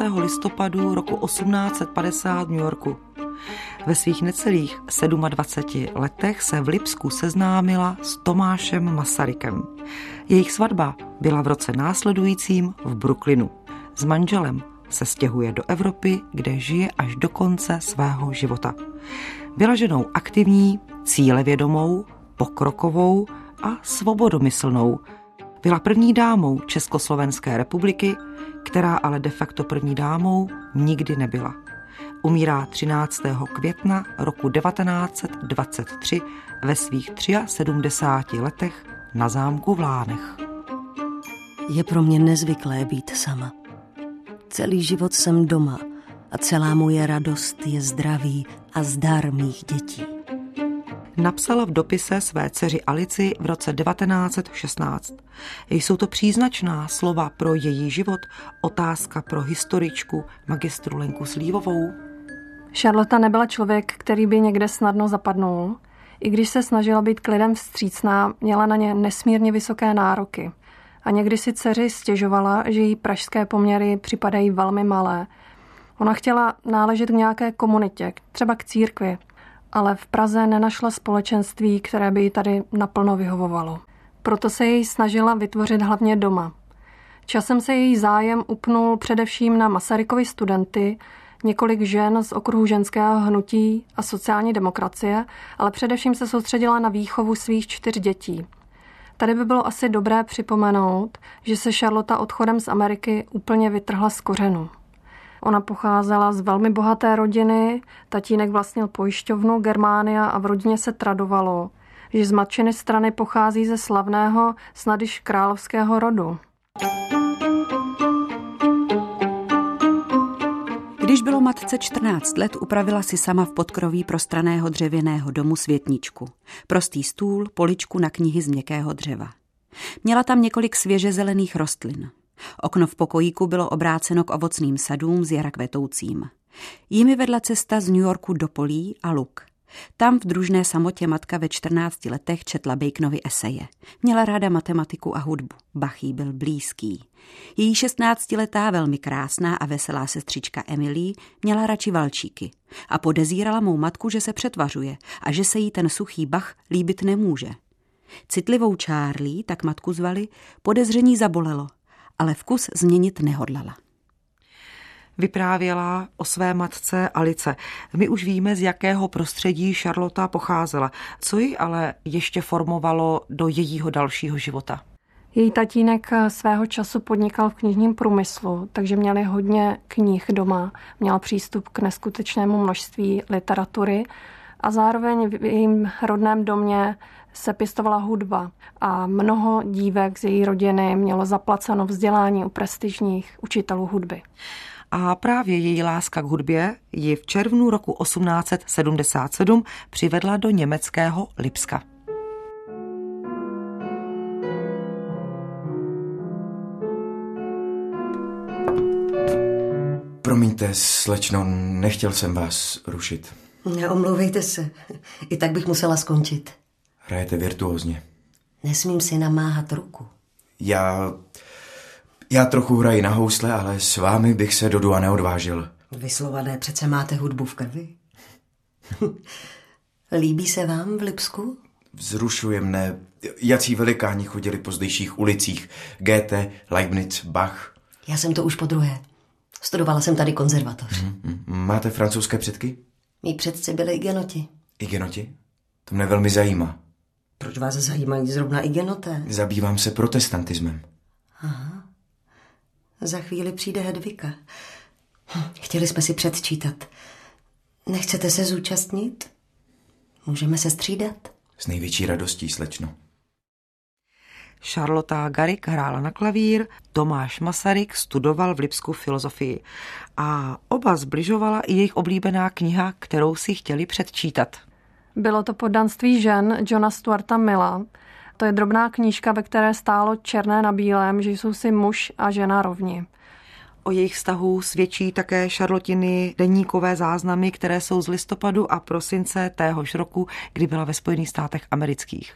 narodila 20. listopadu roku 1850 v New Yorku. Ve svých necelých 27 letech se v Lipsku seznámila s Tomášem Masarykem. Jejich svatba byla v roce následujícím v Brooklynu. S manželem se stěhuje do Evropy, kde žije až do konce svého života. Byla ženou aktivní, cílevědomou, pokrokovou a svobodomyslnou. Byla první dámou Československé republiky, která ale de facto první dámou nikdy nebyla. Umírá 13. května roku 1923 ve svých 73 letech na zámku v Lánech. Je pro mě nezvyklé být sama. Celý život jsem doma a celá moje radost je zdraví a zdar mých dětí. Napsala v dopise své dceři Alici v roce 1916. Jsou to příznačná slova pro její život, otázka pro historičku magistru Lenku Slívovou. Charlotte nebyla člověk, který by někde snadno zapadnul. I když se snažila být k lidem vstřícná, měla na ně nesmírně vysoké nároky. A někdy si dceři stěžovala, že jí pražské poměry připadají velmi malé. Ona chtěla náležet k nějaké komunitě, třeba k církvi, ale v Praze nenašla společenství, které by jí tady naplno vyhovovalo. Proto se jej snažila vytvořit hlavně doma. Časem se její zájem upnul především na Masarykovi studenty, několik žen z okruhu ženského hnutí a sociální demokracie, ale především se soustředila na výchovu svých čtyř dětí. Tady by bylo asi dobré připomenout, že se Charlotte odchodem z Ameriky úplně vytrhla z kořenu. Ona pocházela z velmi bohaté rodiny, tatínek vlastnil pojišťovnu Germánia a v rodině se tradovalo, že z matčiny strany pochází ze slavného, snad již královského rodu. Když bylo matce 14 let, upravila si sama v podkroví prostraného dřevěného domu světničku. Prostý stůl, poličku na knihy z měkkého dřeva. Měla tam několik svěže zelených rostlin. Okno v pokojíku bylo obráceno k ovocným sadům s jara kvetoucím. Jimi vedla cesta z New Yorku do polí a luk. Tam v družné samotě matka ve 14 letech četla Baconovi eseje. Měla ráda matematiku a hudbu. Bach jí byl blízký. Její 16-letá, velmi krásná a veselá sestřička Emily měla radši valčíky a podezírala mou matku, že se přetvařuje a že se jí ten suchý Bach líbit nemůže. Citlivou Charlie, tak matku zvali, podezření zabolelo, ale vkus změnit nehodlala vyprávěla o své matce Alice. My už víme, z jakého prostředí Charlotta pocházela. Co ji ale ještě formovalo do jejího dalšího života? Její tatínek svého času podnikal v knižním průmyslu, takže měli hodně knih doma, měla přístup k neskutečnému množství literatury a zároveň v jejím rodném domě se pěstovala hudba a mnoho dívek z její rodiny mělo zaplaceno vzdělání u prestižních učitelů hudby a právě její láska k hudbě ji v červnu roku 1877 přivedla do německého Lipska. Promiňte, slečno, nechtěl jsem vás rušit. Omlouvejte se, i tak bych musela skončit. Hrajete virtuózně. Nesmím si namáhat ruku. Já já trochu hraji na housle, ale s vámi bych se do dua neodvážil. Vyslované, přece máte hudbu v krvi. Líbí se vám v Lipsku? Vzrušuje mne, jací velikáni chodili po zdejších ulicích. Goethe, Leibniz, Bach. Já jsem to už po druhé. Studovala jsem tady konzervatoř. Mm-hmm. Máte francouzské předky? Mí předci byli igenoti. Igenoti? To mne velmi zajímá. Proč vás zajímají zrovna igenoté? Zabývám se protestantismem. Aha. Za chvíli přijde Hedvika. Hm, chtěli jsme si předčítat. Nechcete se zúčastnit? Můžeme se střídat? S největší radostí, slečno. Charlotte Garik hrála na klavír, Tomáš Masaryk studoval v Lipsku filozofii a oba zbližovala i jejich oblíbená kniha, kterou si chtěli předčítat. Bylo to poddanství žen Johna Stuarta Milla, to je drobná knížka, ve které stálo černé na bílém, že jsou si muž a žena rovni. O jejich vztahu svědčí také Šarlotiny denníkové záznamy, které jsou z listopadu a prosince téhož roku, kdy byla ve Spojených státech amerických.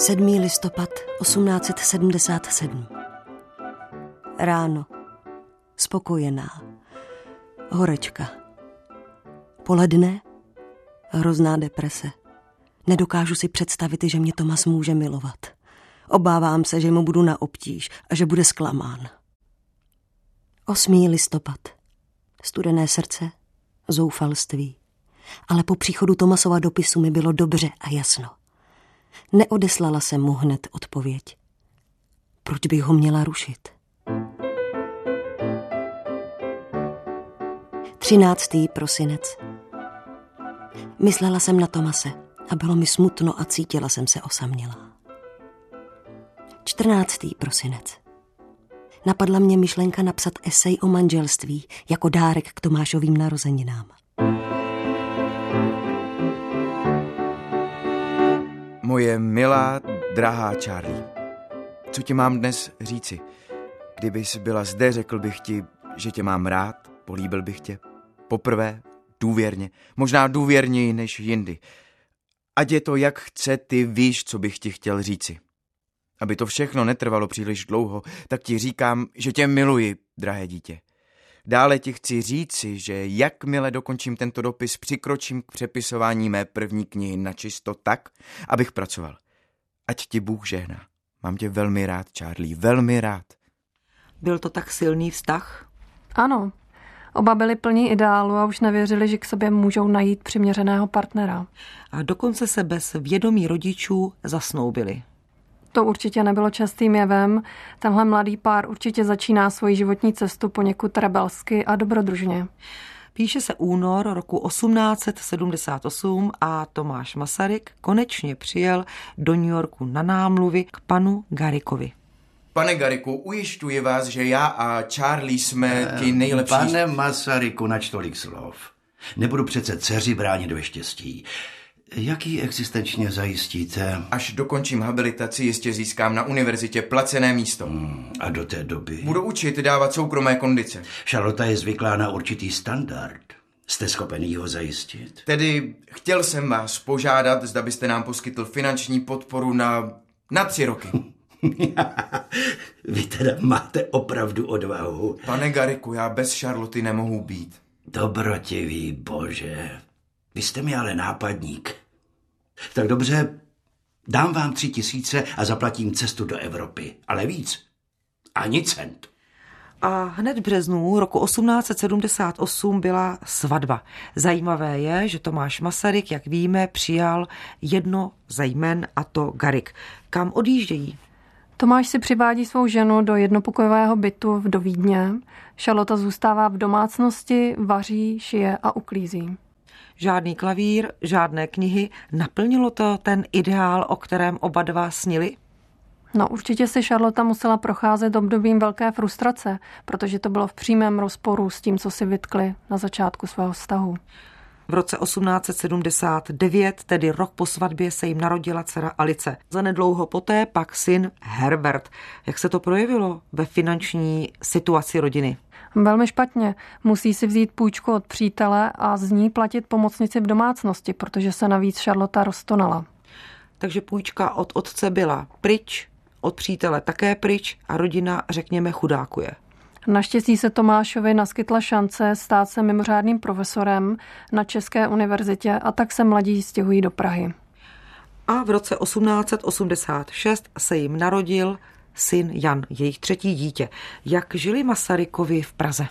7. listopad 1877. Ráno. Spokojená. Horečka. Poledne. Hrozná deprese. Nedokážu si představit, že mě Tomas může milovat. Obávám se, že mu budu na obtíž a že bude zklamán. 8. listopad. Studené srdce, zoufalství. Ale po příchodu Tomasova dopisu mi bylo dobře a jasno. Neodeslala jsem mu hned odpověď. Proč bych ho měla rušit? 13. prosinec. Myslela jsem na Tomase a bylo mi smutno a cítila jsem se osamělá. 14. prosinec. Napadla mě myšlenka napsat esej o manželství jako dárek k Tomášovým narozeninám. Moje milá, drahá Charlie, co ti mám dnes říci? Kdybys byla zde, řekl bych ti, že tě mám rád, políbil bych tě. Poprvé, důvěrně, možná důvěrněji než jindy. Ať je to jak chce, ty víš, co bych ti chtěl říci. Aby to všechno netrvalo příliš dlouho, tak ti říkám, že tě miluji, drahé dítě. Dále ti chci říci, že jakmile dokončím tento dopis, přikročím k přepisování mé první knihy na čisto tak, abych pracoval. Ať ti Bůh žehná. Mám tě velmi rád, Charlie, velmi rád. Byl to tak silný vztah? Ano. Oba byli plní ideálu a už nevěřili, že k sobě můžou najít přiměřeného partnera. A dokonce se bez vědomí rodičů zasnoubili. To určitě nebylo častým jevem. Tenhle mladý pár určitě začíná svoji životní cestu poněkud rebelsky a dobrodružně. Píše se únor roku 1878 a Tomáš Masaryk konečně přijel do New Yorku na námluvy k panu Garikovi. Pane Gariku, ujišťuji vás, že já a Charlie jsme ti nejlepší... Pane Masaryku, nač tolik slov. Nebudu přece dceři bránit ve štěstí. Jaký existenčně zajistíte? Až dokončím habilitaci, jistě získám na univerzitě placené místo. Hmm, a do té doby? Budu učit dávat soukromé kondice. Charlotte je zvyklá na určitý standard. Jste schopen ho zajistit? Tedy chtěl jsem vás požádat, zda byste nám poskytl finanční podporu na, na tři roky. Vy teda máte opravdu odvahu. Pane Gariku, já bez Charloty nemohu být. Dobrotivý bože. Vy jste mi ale nápadník. Tak dobře, dám vám tři tisíce a zaplatím cestu do Evropy. Ale víc. Ani cent. A hned v březnu roku 1878 byla svatba. Zajímavé je, že Tomáš Masaryk, jak víme, přijal jedno ze jmen a to Garik. Kam odjíždějí? Tomáš si přivádí svou ženu do jednopokojového bytu do Vídně. Šalota zůstává v domácnosti, vaří, šije a uklízí. Žádný klavír, žádné knihy. Naplnilo to ten ideál, o kterém oba dva snili? No určitě si Charlotte musela procházet obdobím velké frustrace, protože to bylo v přímém rozporu s tím, co si vytkli na začátku svého vztahu. V roce 1879, tedy rok po svatbě, se jim narodila dcera Alice. Zanedlouho poté pak syn Herbert. Jak se to projevilo ve finanční situaci rodiny? Velmi špatně. Musí si vzít půjčku od přítele a z ní platit pomocnici v domácnosti, protože se navíc Charlotte roztonala. Takže půjčka od otce byla pryč, od přítele také pryč a rodina, řekněme, chudákuje. Naštěstí se Tomášovi naskytla šance stát se mimořádným profesorem na České univerzitě a tak se mladí stěhují do Prahy. A v roce 1886 se jim narodil syn Jan, jejich třetí dítě. Jak žili Masarykovi v Praze?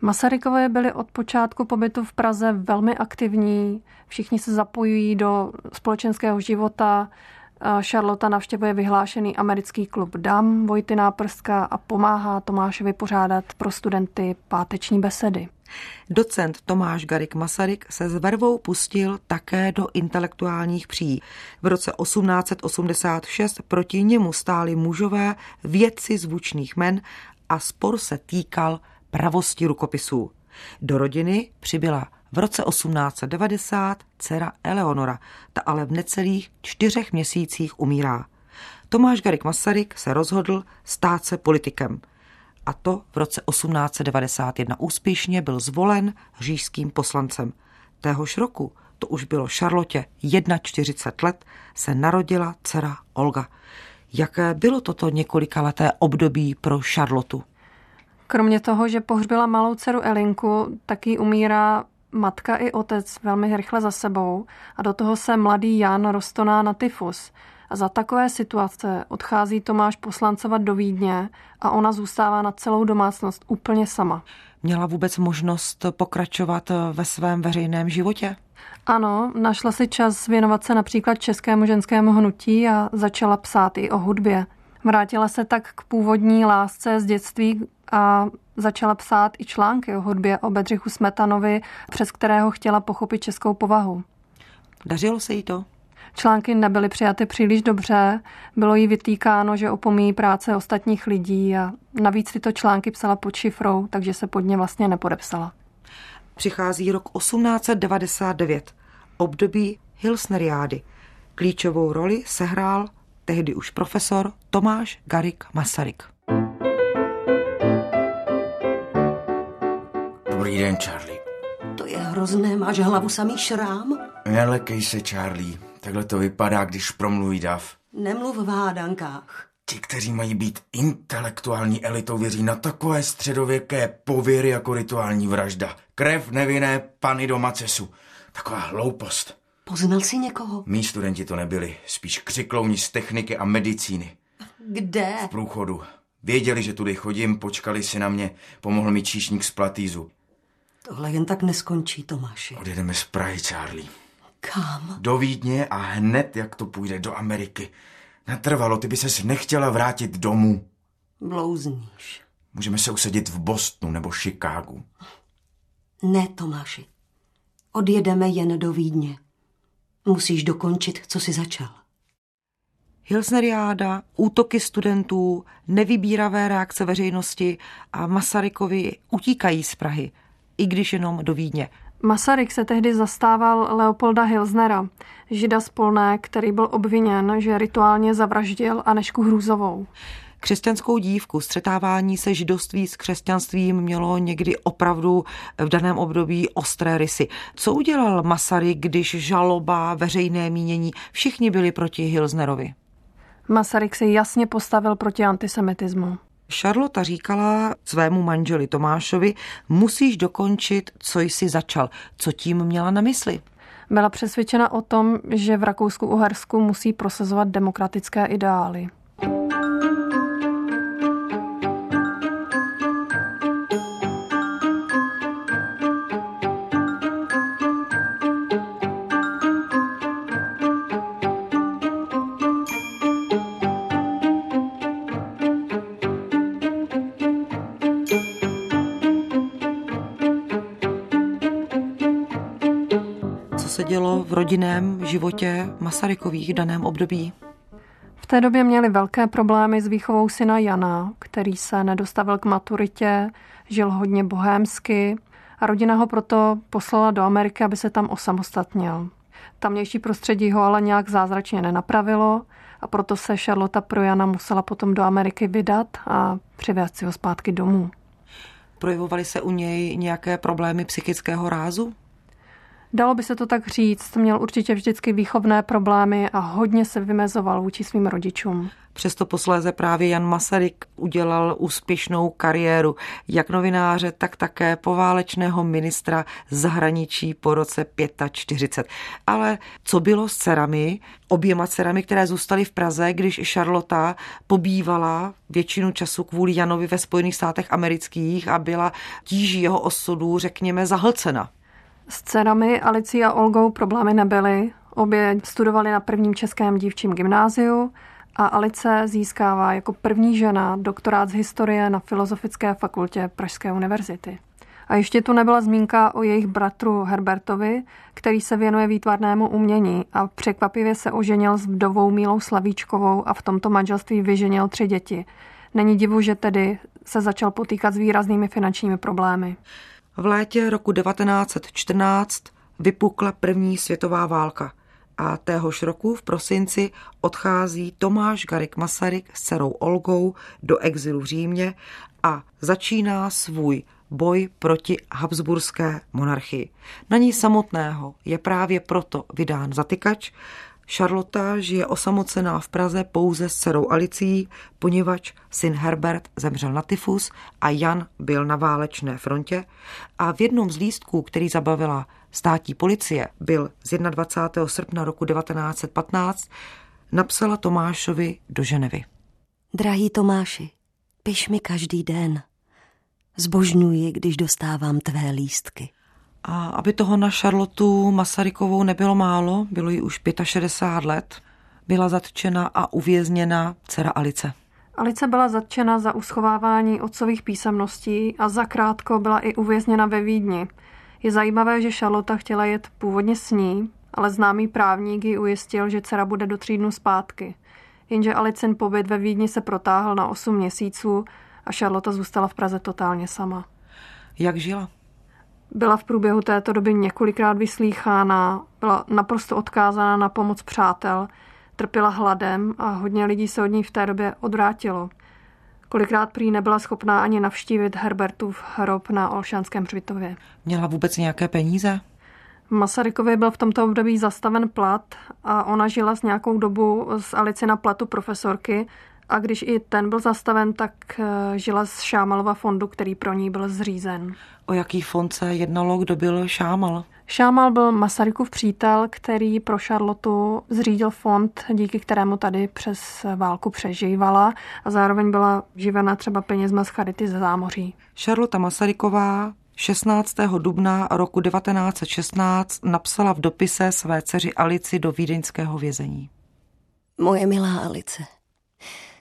Masarykové byli od počátku pobytu v Praze velmi aktivní, všichni se zapojují do společenského života, Charlotte navštěvuje vyhlášený americký klub DAM Vojty Prska a pomáhá Tomášovi pořádat pro studenty páteční besedy. Docent Tomáš Garik Masaryk se s vervou pustil také do intelektuálních pří. V roce 1886 proti němu stáli mužové vědci zvučných men a spor se týkal pravosti rukopisů. Do rodiny přibyla v roce 1890 dcera Eleonora, ta ale v necelých čtyřech měsících umírá. Tomáš Garik Masaryk se rozhodl stát se politikem. A to v roce 1891 úspěšně byl zvolen říšským poslancem. Téhož roku to už bylo Šarlotě 41 let, se narodila dcera Olga. Jaké bylo toto několikaleté období pro Šarlotu? Kromě toho, že pohřbila malou dceru Elinku, taky umírá matka i otec velmi rychle za sebou a do toho se mladý Jan roztoná na tyfus. A za takové situace odchází Tomáš poslancovat do Vídně a ona zůstává na celou domácnost úplně sama. Měla vůbec možnost pokračovat ve svém veřejném životě? Ano, našla si čas věnovat se například českému ženskému hnutí a začala psát i o hudbě. Vrátila se tak k původní lásce z dětství a začala psát i články o hudbě o Bedřichu Smetanovi, přes kterého chtěla pochopit českou povahu. Dařilo se jí to? Články nebyly přijaty příliš dobře, bylo jí vytýkáno, že opomíjí práce ostatních lidí a navíc tyto články psala pod šifrou, takže se pod ně vlastně nepodepsala. Přichází rok 1899, období Hilsneriády. Klíčovou roli sehrál tehdy už profesor Tomáš Garik Masaryk. Dobrý den, Charlie. To je hrozné, máš hlavu samý šrám? Nelekej se, Charlie. Takhle to vypadá, když promluví dav. Nemluv v hádankách. Ti, kteří mají být intelektuální elitou, věří na takové středověké pověry jako rituální vražda. Krev nevinné pany do macesu. Taková hloupost. Poznal jsi někoho? Mí studenti to nebyli, spíš křiklouni z techniky a medicíny. Kde? V průchodu. Věděli, že tudy chodím, počkali si na mě, pomohl mi číšník z platýzu. Tohle jen tak neskončí, Tomáši. Odjedeme z Prahy, Charlie. Kam? Do Vídně a hned, jak to půjde, do Ameriky. Natrvalo, ty by ses nechtěla vrátit domů. Blouzníš. Můžeme se usadit v Bostonu nebo Chicagu. Ne, Tomáši. Odjedeme jen do Vídně. Musíš dokončit, co jsi začal. Hilsneriáda, útoky studentů, nevybíravé reakce veřejnosti a Masarykovi utíkají z Prahy, i když jenom do Vídně. Masaryk se tehdy zastával Leopolda Hilsnera, žida z Polné, který byl obviněn, že rituálně zavraždil Anešku Hrůzovou. Křesťanskou dívku, střetávání se židoství s křesťanstvím mělo někdy opravdu v daném období ostré rysy. Co udělal Masaryk, když žaloba, veřejné mínění, všichni byli proti Hilsnerovi? Masaryk se jasně postavil proti antisemitismu. Charlotte říkala svému manželi Tomášovi, musíš dokončit, co jsi začal. Co tím měla na mysli? Byla přesvědčena o tom, že v Rakousku-Uhersku musí prosazovat demokratické ideály. V rodinném životě Masarykových v daném období? V té době měli velké problémy s výchovou syna Jana, který se nedostavil k maturitě, žil hodně bohémsky a rodina ho proto poslala do Ameriky, aby se tam osamostatnil. Tamnější prostředí ho ale nějak zázračně nenapravilo a proto se Charlotte pro Jana musela potom do Ameriky vydat a přivést si ho zpátky domů. Projevovaly se u něj nějaké problémy psychického rázu? Dalo by se to tak říct, měl určitě vždycky výchovné problémy a hodně se vymezoval vůči svým rodičům. Přesto posléze právě Jan Masaryk udělal úspěšnou kariéru jak novináře, tak také poválečného ministra zahraničí po roce 45. Ale co bylo s dcerami, oběma dcerami, které zůstaly v Praze, když Charlotta pobývala většinu času kvůli Janovi ve Spojených státech amerických a byla tíží jeho osudu, řekněme, zahlcena. S dcerami Alicí a Olgou problémy nebyly. Obě studovali na prvním českém dívčím gymnáziu a Alice získává jako první žena doktorát z historie na Filozofické fakultě Pražské univerzity. A ještě tu nebyla zmínka o jejich bratru Herbertovi, který se věnuje výtvarnému umění a překvapivě se oženil s vdovou Mílou Slavíčkovou a v tomto manželství vyženil tři děti. Není divu, že tedy se začal potýkat s výraznými finančními problémy. V létě roku 1914 vypukla první světová válka a téhož roku v prosinci odchází Tomáš Garik Masaryk s dcerou Olgou do exilu v Římě a začíná svůj boj proti Habsburské monarchii. Na ní samotného je právě proto vydán zatykač. Charlotta žije osamocená v Praze pouze s dcerou Alicí, poněvadž syn Herbert zemřel na tyfus a Jan byl na válečné frontě a v jednom z lístků, který zabavila státní policie, byl z 21. srpna roku 1915, napsala Tomášovi do Ženevy. Drahý Tomáši, piš mi každý den. Zbožňuji, když dostávám tvé lístky. A aby toho na Šarlotu Masarykovou nebylo málo, bylo jí už 65 let, byla zatčena a uvězněna dcera Alice. Alice byla zatčena za uschovávání otcových písemností a zakrátko byla i uvězněna ve Vídni. Je zajímavé, že Charlotte chtěla jet původně s ní, ale známý právník ji ujistil, že dcera bude do tří dnů zpátky. Jenže Alicin pobyt ve Vídni se protáhl na 8 měsíců a Charlotte zůstala v Praze totálně sama. Jak žila? Byla v průběhu této doby několikrát vyslýchána, byla naprosto odkázána na pomoc přátel, trpěla hladem a hodně lidí se od ní v té době odvrátilo. Kolikrát prý nebyla schopná ani navštívit Herbertův hrob na Olšanském hřbitově. Měla vůbec nějaké peníze? Masarykovi byl v tomto období zastaven plat a ona žila s nějakou dobu z Alici na platu profesorky a když i ten byl zastaven, tak eh, žila z Šámalova fondu, který pro ní byl zřízen. O jaký fond se jednalo, kdo byl Šámal? Šámal byl Masarykův přítel, který pro Charlotu zřídil fond, díky kterému tady přes válku přežívala a zároveň byla živena třeba penězma z Charity ze zámoří. Charlota Masaryková 16. dubna roku 1916 napsala v dopise své dceři Alici do vídeňského vězení. Moje milá Alice,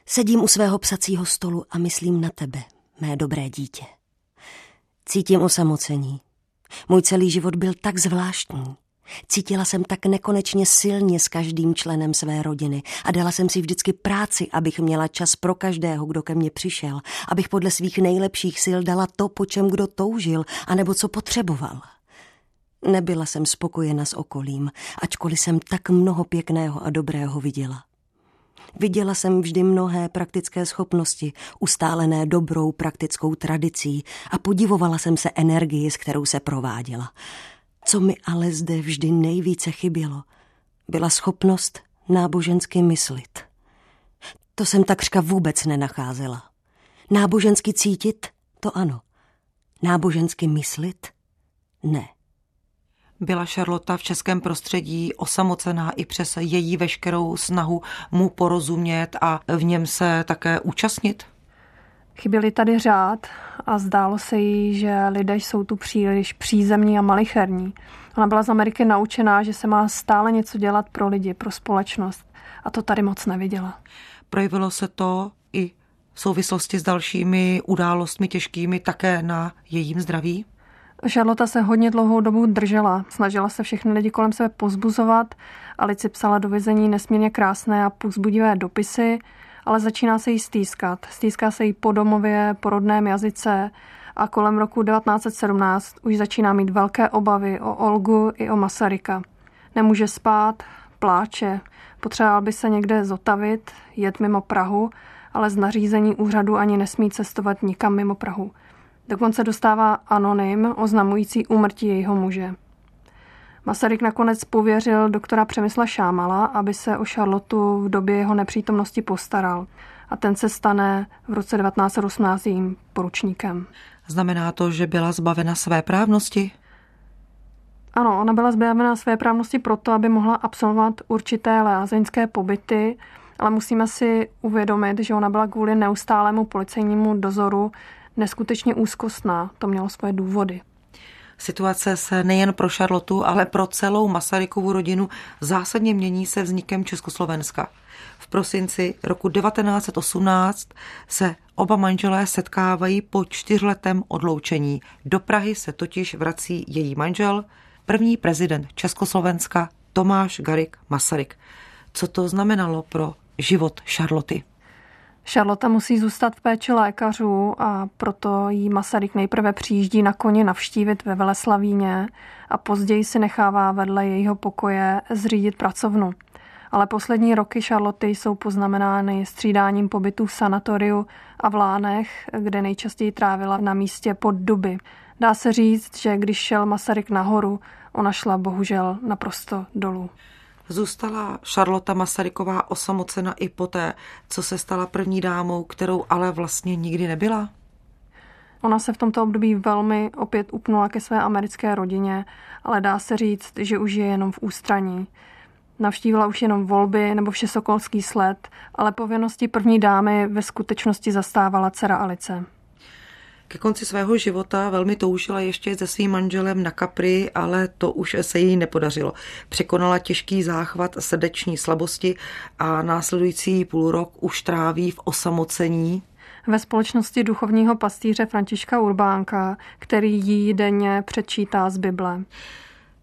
sedím u svého psacího stolu a myslím na tebe, mé dobré dítě. Cítím osamocení. Můj celý život byl tak zvláštní. Cítila jsem tak nekonečně silně s každým členem své rodiny a dala jsem si vždycky práci, abych měla čas pro každého, kdo ke mně přišel, abych podle svých nejlepších sil dala to, po čem kdo toužil, anebo co potřeboval. Nebyla jsem spokojena s okolím, ačkoliv jsem tak mnoho pěkného a dobrého viděla. Viděla jsem vždy mnohé praktické schopnosti, ustálené dobrou praktickou tradicí a podivovala jsem se energii, s kterou se prováděla. Co mi ale zde vždy nejvíce chybělo, byla schopnost nábožensky myslit. To jsem takřka vůbec nenacházela. Nábožensky cítit, to ano. Nábožensky myslit, ne. Byla Charlotta v českém prostředí osamocená i přes její veškerou snahu mu porozumět a v něm se také účastnit? Chyběli tady řád a zdálo se jí, že lidé jsou tu příliš přízemní a malicherní. Ona byla z Ameriky naučená, že se má stále něco dělat pro lidi, pro společnost. A to tady moc neviděla. Projevilo se to i v souvislosti s dalšími událostmi těžkými také na jejím zdraví? Charlotte se hodně dlouhou dobu držela. Snažila se všechny lidi kolem sebe pozbuzovat. Alici psala do vězení nesmírně krásné a pozbudivé dopisy, ale začíná se jí stýskat. Stýská se jí po domově, po rodném jazyce a kolem roku 1917 už začíná mít velké obavy o Olgu i o Masaryka. Nemůže spát, pláče, potřeboval by se někde zotavit, jet mimo Prahu, ale z nařízení úřadu ani nesmí cestovat nikam mimo Prahu. Dokonce dostává anonym oznamující úmrtí jejího muže. Masaryk nakonec pověřil doktora Přemysla Šámala, aby se o Charlotu v době jeho nepřítomnosti postaral a ten se stane v roce 1918 jejím poručníkem. Znamená to, že byla zbavena své právnosti? Ano, ona byla zbavena své právnosti proto, aby mohla absolvovat určité lázeňské pobyty, ale musíme si uvědomit, že ona byla kvůli neustálému policejnímu dozoru neskutečně úzkostná. To mělo svoje důvody. Situace se nejen pro Šarlotu, ale pro celou Masarykovu rodinu zásadně mění se vznikem Československa. V prosinci roku 1918 se oba manželé setkávají po čtyřletém odloučení. Do Prahy se totiž vrací její manžel, první prezident Československa Tomáš Garik Masaryk. Co to znamenalo pro život Šarloty? Charlotte musí zůstat v péči lékařů a proto jí Masaryk nejprve přijíždí na koni navštívit ve Veleslavíně a později si nechává vedle jejího pokoje zřídit pracovnu. ale poslední roky Charlotte jsou poznamenány střídáním pobytu v sanatoriu a v Lánech, kde nejčastěji trávila na místě pod duby. Dá se říct, že když šel Masaryk nahoru, ona šla bohužel naprosto dolů. Zůstala Charlotte Masaryková osamocena i poté, co se stala první dámou, kterou ale vlastně nikdy nebyla? Ona se v tomto období velmi opět upnula ke své americké rodině, ale dá se říct, že už je jenom v ústraní. Navštívila už jenom volby nebo všesokolský sled, ale povinnosti první dámy ve skutečnosti zastávala dcera Alice. Ke konci svého života velmi toužila ještě se svým manželem na Capri, ale to už se jí nepodařilo. Překonala těžký záchvat srdeční slabosti a následující půl rok už tráví v osamocení. Ve společnosti duchovního pastýře Františka Urbánka, který jí denně přečítá z Bible.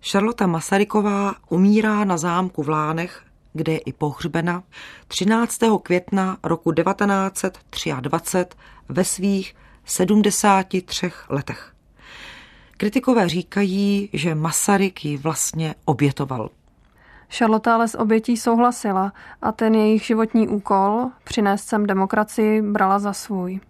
Charlotte Masaryková umírá na zámku v Lánech, kde je i pohřbena 13. května roku 1923 ve svých 73 letech. Kritikové říkají, že Masaryk ji vlastně obětoval. Charlotte ale s obětí souhlasila a ten jejich životní úkol, přinést sem demokracii, brala za svůj.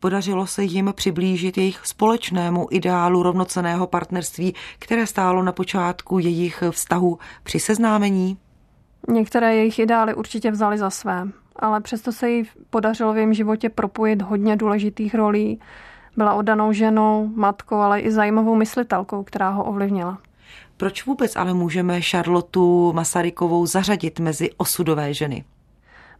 Podařilo se jim přiblížit jejich společnému ideálu rovnoceného partnerství, které stálo na počátku jejich vztahu při seznámení? Některé jejich ideály určitě vzali za své ale přesto se jí podařilo v jejím životě propojit hodně důležitých rolí. Byla oddanou ženou, matkou, ale i zajímavou myslitelkou, která ho ovlivnila. Proč vůbec ale můžeme Charlotu Masarykovou zařadit mezi osudové ženy?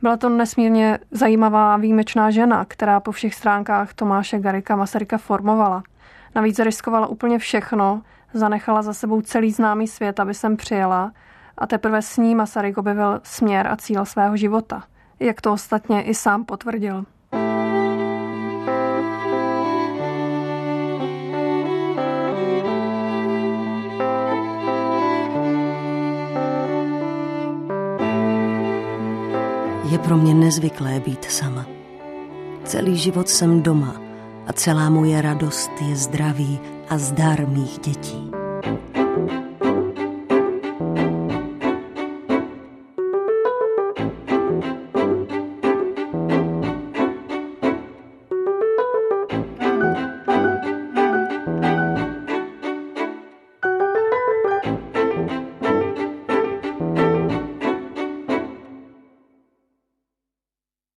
Byla to nesmírně zajímavá výjimečná žena, která po všech stránkách Tomáše Garika Masaryka formovala. Navíc riskovala úplně všechno, zanechala za sebou celý známý svět, aby sem přijela a teprve s ní Masaryk objevil směr a cíl svého života – jak to ostatně i sám potvrdil. Je pro mě nezvyklé být sama. Celý život jsem doma a celá moje radost je zdraví a zdar mých dětí.